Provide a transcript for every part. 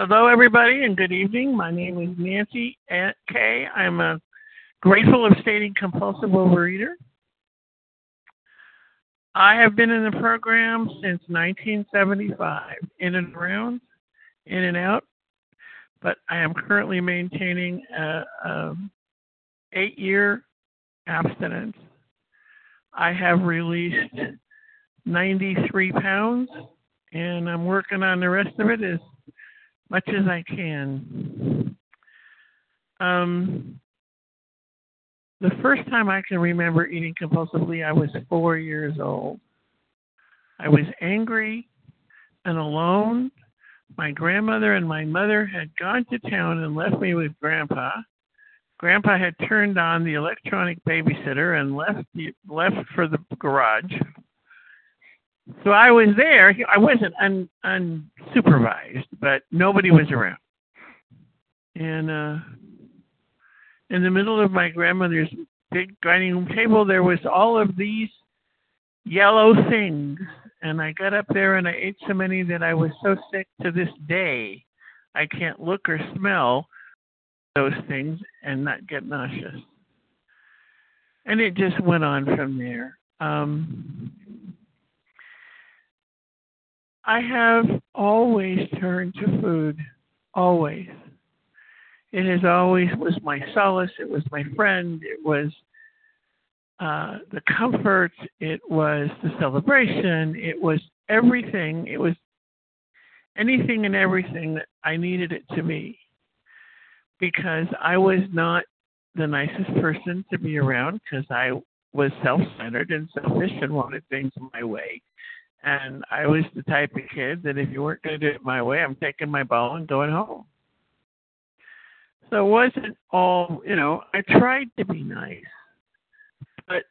Hello, everybody, and good evening. My name is Nancy Kay. I'm a grateful abstaining compulsive overeater. I have been in the program since 1975, in and around, in and out, but I am currently maintaining a, a eight-year abstinence. I have released 93 pounds, and I'm working on the rest of it as much as I can. Um, the first time I can remember eating compulsively, I was four years old. I was angry and alone. My grandmother and my mother had gone to town and left me with Grandpa. Grandpa had turned on the electronic babysitter and left the, left for the garage so I was there. I wasn't un, unsupervised, but nobody was around. And uh, in the middle of my grandmother's big dining room table, there was all of these yellow things. And I got up there and I ate so many that I was so sick to this day. I can't look or smell those things and not get nauseous. And it just went on from there. Um, I have always turned to food, always. It has always was my solace. It was my friend. It was uh, the comfort. It was the celebration. It was everything. It was anything and everything that I needed it to be. Because I was not the nicest person to be around because I was self centered and selfish and wanted things my way. And I was the type of kid that if you weren't going to do it my way, I'm taking my ball and going home. So it wasn't all, you know, I tried to be nice, but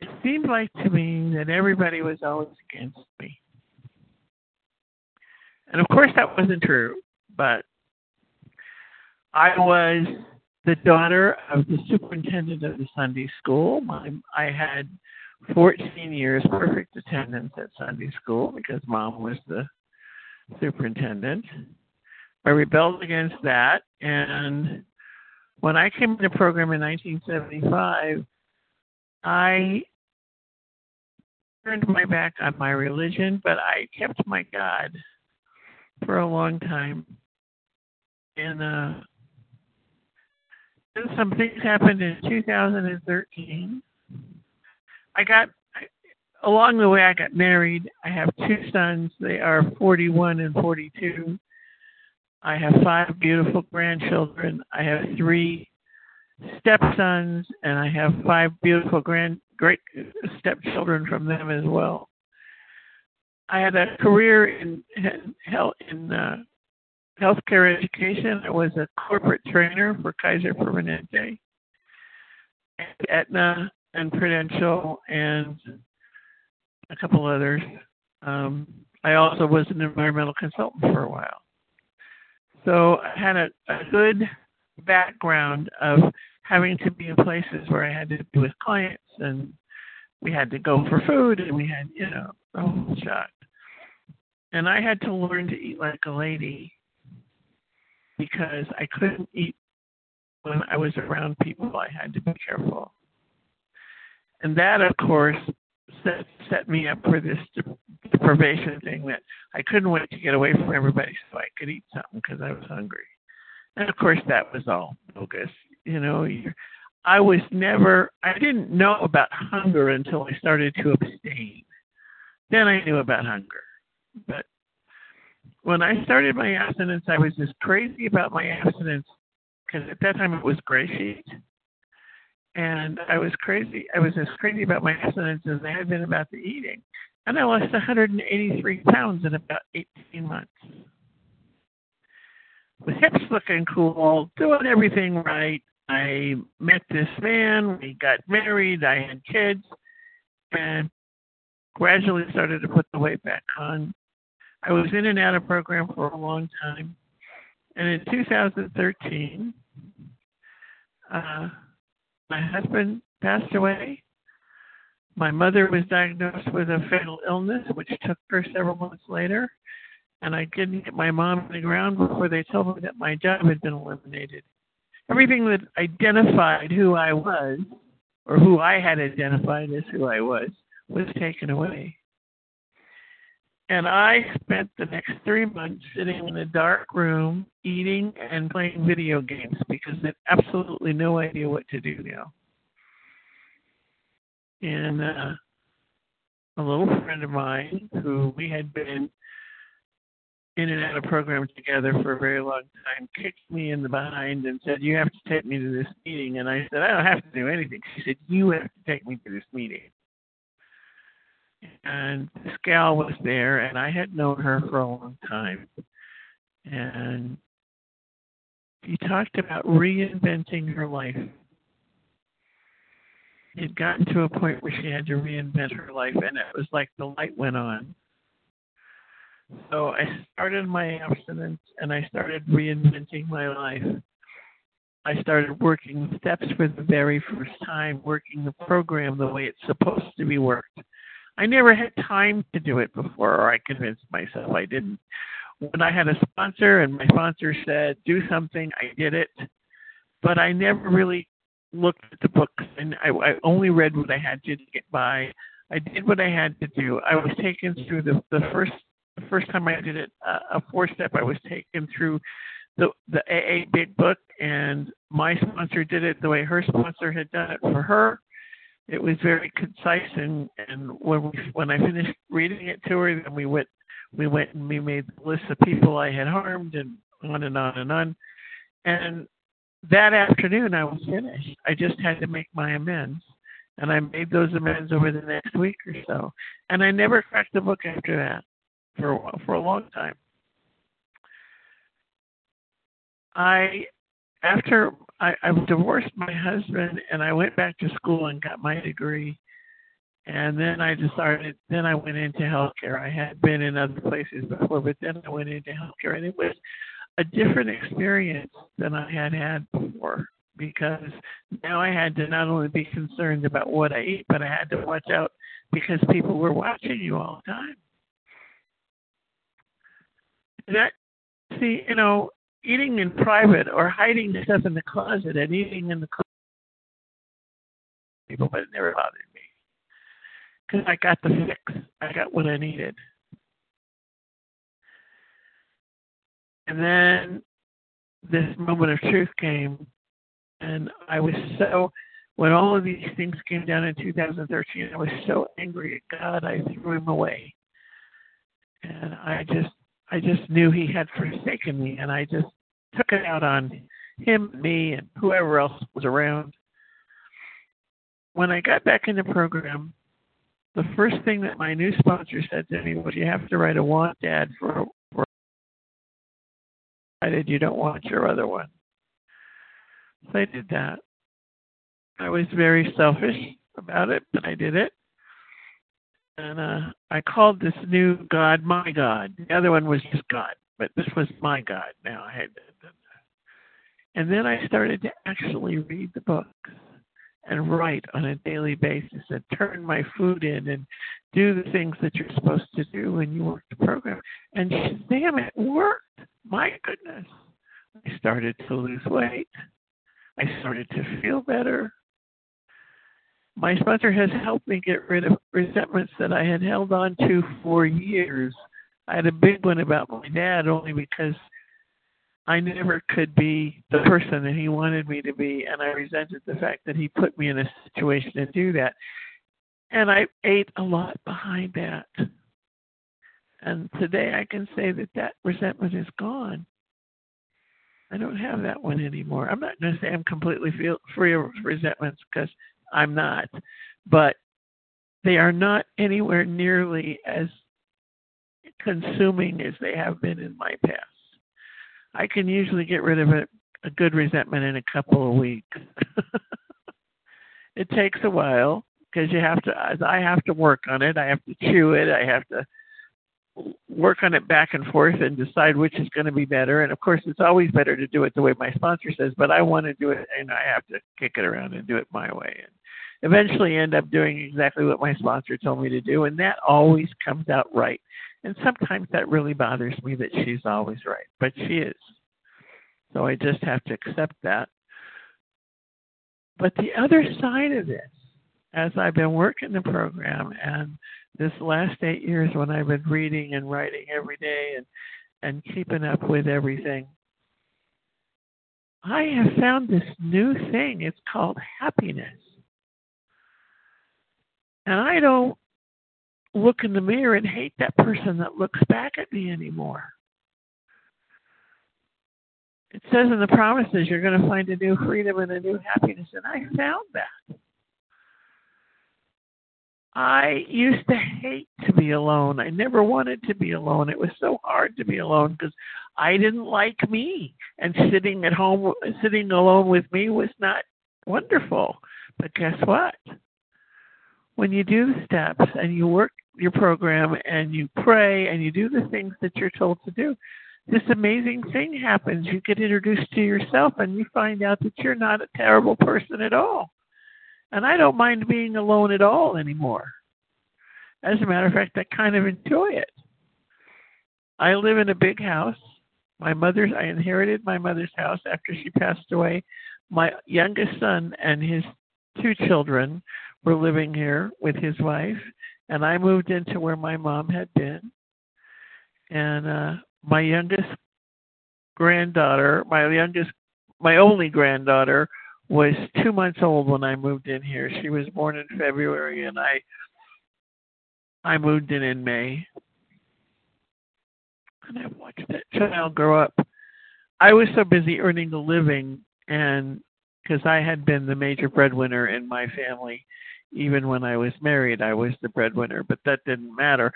it seemed like to me that everybody was always against me. And of course, that wasn't true, but I was the daughter of the superintendent of the Sunday school. My, I had 14 years perfect attendance at Sunday school because mom was the superintendent. I rebelled against that. And when I came into the program in 1975, I turned my back on my religion, but I kept my God for a long time. And uh, then some things happened in 2013 I got along the way I got married. I have two sons. They are 41 and 42. I have five beautiful grandchildren. I have three stepsons, and I have five beautiful grand great stepchildren from them as well. I had a career in health in uh, healthcare education. I was a corporate trainer for Kaiser Permanente, and Aetna, and Prudential and a couple others. Um, I also was an environmental consultant for a while. So I had a, a good background of having to be in places where I had to be with clients and we had to go for food and we had, you know, the whole shot. And I had to learn to eat like a lady because I couldn't eat when I was around people. I had to be careful. And that, of course, set, set me up for this deprivation thing that I couldn't wait to get away from everybody so I could eat something because I was hungry. And of course, that was all bogus. You know, I was never, I didn't know about hunger until I started to abstain. Then I knew about hunger. But when I started my abstinence, I was just crazy about my abstinence because at that time it was gray sheet and I was crazy. I was as crazy about my abstinence as I had been about the eating. And I lost 183 pounds in about 18 months. With hips looking cool, doing everything right. I met this man, we got married, I had kids, and gradually started to put the weight back on. I was in and out of program for a long time. And in 2013, uh, my husband passed away. My mother was diagnosed with a fatal illness, which took her several months later. and I couldn't get my mom on the ground before they told me that my job had been eliminated. Everything that identified who I was, or who I had identified as who I was, was taken away. And I spent the next three months sitting in a dark room, eating and playing video games because I had absolutely no idea what to do now. And uh, a little friend of mine who we had been in and out of programs together for a very long time kicked me in the behind and said, You have to take me to this meeting. And I said, I don't have to do anything. She said, You have to take me to this meeting. And this gal was there, and I had known her for a long time. And she talked about reinventing her life. She had gotten to a point where she had to reinvent her life, and it was like the light went on so I started my abstinence and I started reinventing my life. I started working steps for the very first time, working the program the way it's supposed to be worked. I never had time to do it before, or I convinced myself I didn't. When I had a sponsor and my sponsor said, do something, I did it. But I never really looked at the books and I, I only read what I had to get by. I did what I had to do. I was taken through the, the first the first time I did it, uh, a four step, I was taken through the the AA Big Book, and my sponsor did it the way her sponsor had done it for her. It was very concise, and and when we when I finished reading it to her, then we went we went and we made the list of people I had harmed, and on and on and on. And that afternoon, I was finished. I just had to make my amends, and I made those amends over the next week or so. And I never cracked the book after that for a while, for a long time. I after I, I divorced my husband and I went back to school and got my degree. And then I decided, then I went into healthcare. I had been in other places before, but then I went into healthcare. And it was a different experience than I had had before because now I had to not only be concerned about what I eat, but I had to watch out because people were watching you all the time that see, you know, eating in private or hiding stuff in the closet and eating in the closet, people, but it never bothered me because I got the fix. I got what I needed. And then this moment of truth came, and I was so. When all of these things came down in 2013, I was so angry at God, I threw him away. And I just I just knew he had forsaken me, and I just took it out on him, me, and whoever else was around. When I got back in the program, the first thing that my new sponsor said to me was, "You have to write a want ad for." for I did. You don't want your other one. So I did that. I was very selfish about it, but I did it and uh, I called this new God my God. The other one was just God, but this was my God. Now I had, and then I started to actually read the books and write on a daily basis and turn my food in and do the things that you're supposed to do when you work the program. And damn, it worked. My goodness. I started to lose weight. I started to feel better my sponsor has helped me get rid of resentments that I had held on to for years. I had a big one about my dad only because I never could be the person that he wanted me to be, and I resented the fact that he put me in a situation to do that. And I ate a lot behind that. And today I can say that that resentment is gone. I don't have that one anymore. I'm not going to say I'm completely free of resentments because I'm not. But they are not anywhere nearly as consuming as they have been in my past. I can usually get rid of a, a good resentment in a couple of weeks. it takes a while because you have to I have to work on it, I have to chew it, I have to work on it back and forth and decide which is going to be better. And of course, it's always better to do it the way my sponsor says, but I want to do it and I have to kick it around and do it my way. And eventually end up doing exactly what my sponsor told me to do, and that always comes out right. And sometimes that really bothers me that she's always right, but she is. So I just have to accept that. But the other side of this, as I've been working the program and this last eight years when I've been reading and writing every day and, and keeping up with everything, I have found this new thing. It's called happiness. And I don't look in the mirror and hate that person that looks back at me anymore. It says in the promises you're going to find a new freedom and a new happiness, and I found that. I used to hate to be alone. I never wanted to be alone. It was so hard to be alone because I didn't like me, and sitting at home, sitting alone with me was not wonderful. But guess what? When you do the steps and you work your program and you pray and you do the things that you're told to do, this amazing thing happens. You get introduced to yourself and you find out that you're not a terrible person at all. And I don't mind being alone at all anymore. As a matter of fact, I kind of enjoy it. I live in a big house. My mother's I inherited my mother's house after she passed away. My youngest son and his two children were living here with his wife and I moved into where my mom had been. And uh my youngest granddaughter, my youngest, my only granddaughter, was two months old when I moved in here. She was born in February, and I I moved in in May. And I watched that child grow up. I was so busy earning a living, and because I had been the major breadwinner in my family, even when I was married, I was the breadwinner, but that didn't matter.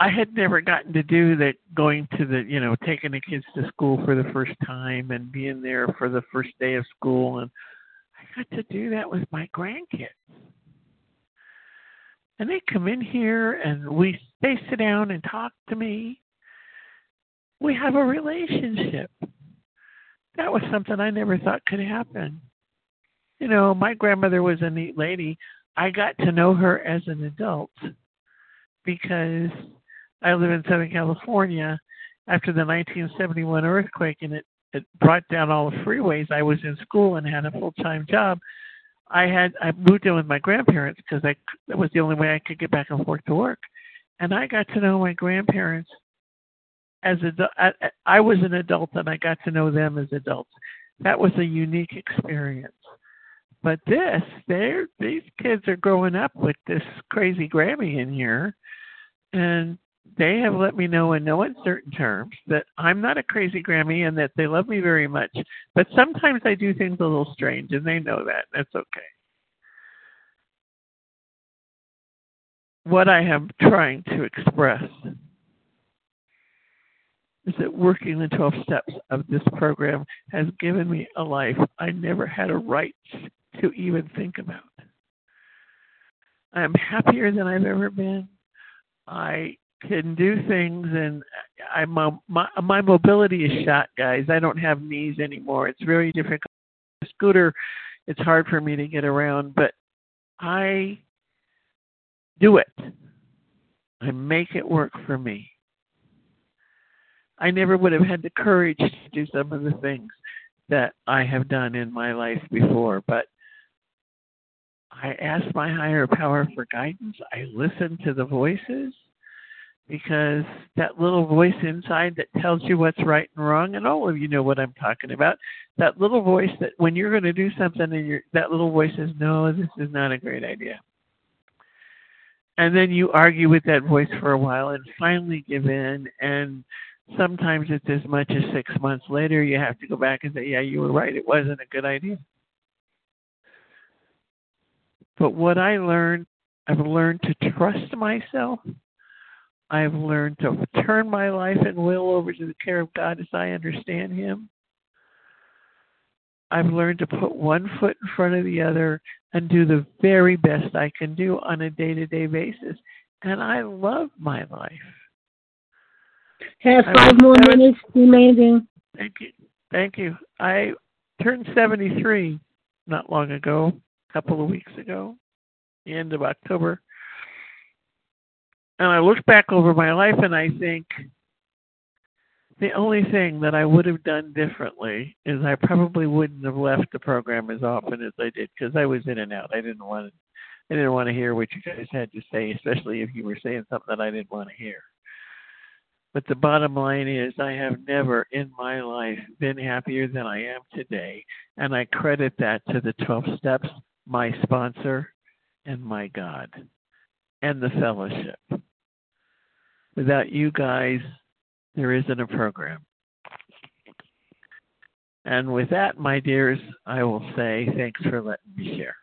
I had never gotten to do that going to the, you know, taking the kids to school for the first time and being there for the first day of school. And I got to do that with my grandkids. And they come in here and we, they sit down and talk to me. We have a relationship. That was something I never thought could happen. You know, my grandmother was a neat lady. I got to know her as an adult because I live in Southern California. After the 1971 earthquake and it, it brought down all the freeways, I was in school and had a full time job. I had I moved in with my grandparents because I that was the only way I could get back and forth to work, and I got to know my grandparents as a I, I was an adult and I got to know them as adults. That was a unique experience. But this, they're these kids are growing up with this crazy Grammy in here, and they have let me know in no uncertain terms that I'm not a crazy Grammy and that they love me very much. But sometimes I do things a little strange, and they know that. That's okay. What I am trying to express is that working the 12 steps of this program has given me a life I never had a right to even think about. I am happier than I've ever been. I can do things and I'm um, my my mobility is shot guys. I don't have knees anymore. It's very difficult. The scooter it's hard for me to get around but i do it. I make it work for me. I never would have had the courage to do some of the things that i have done in my life before but i ask my higher power for guidance i listen to the voices because that little voice inside that tells you what's right and wrong, and all of you know what I'm talking about. That little voice that when you're going to do something, and you're, that little voice says, "No, this is not a great idea." And then you argue with that voice for a while, and finally give in. And sometimes it's as much as six months later, you have to go back and say, "Yeah, you were right. It wasn't a good idea." But what I learned, I've learned to trust myself I've learned to turn my life and will over to the care of God as I understand Him. I've learned to put one foot in front of the other and do the very best I can do on a day to day basis. And I love my life. Have five more minutes remaining. Thank you. Thank you. I turned 73 not long ago, couple of weeks ago, the end of October. and I look back over my life and I think the only thing that I would have done differently is I probably wouldn't have left the program as often as I did because I was in and out. I didn't want to, I didn't want to hear what you guys had to say, especially if you were saying something that I didn't want to hear. But the bottom line is, I have never in my life been happier than I am today. And I credit that to the 12 steps, my sponsor, and my God, and the fellowship. Without you guys, there isn't a program. And with that, my dears, I will say thanks for letting me share.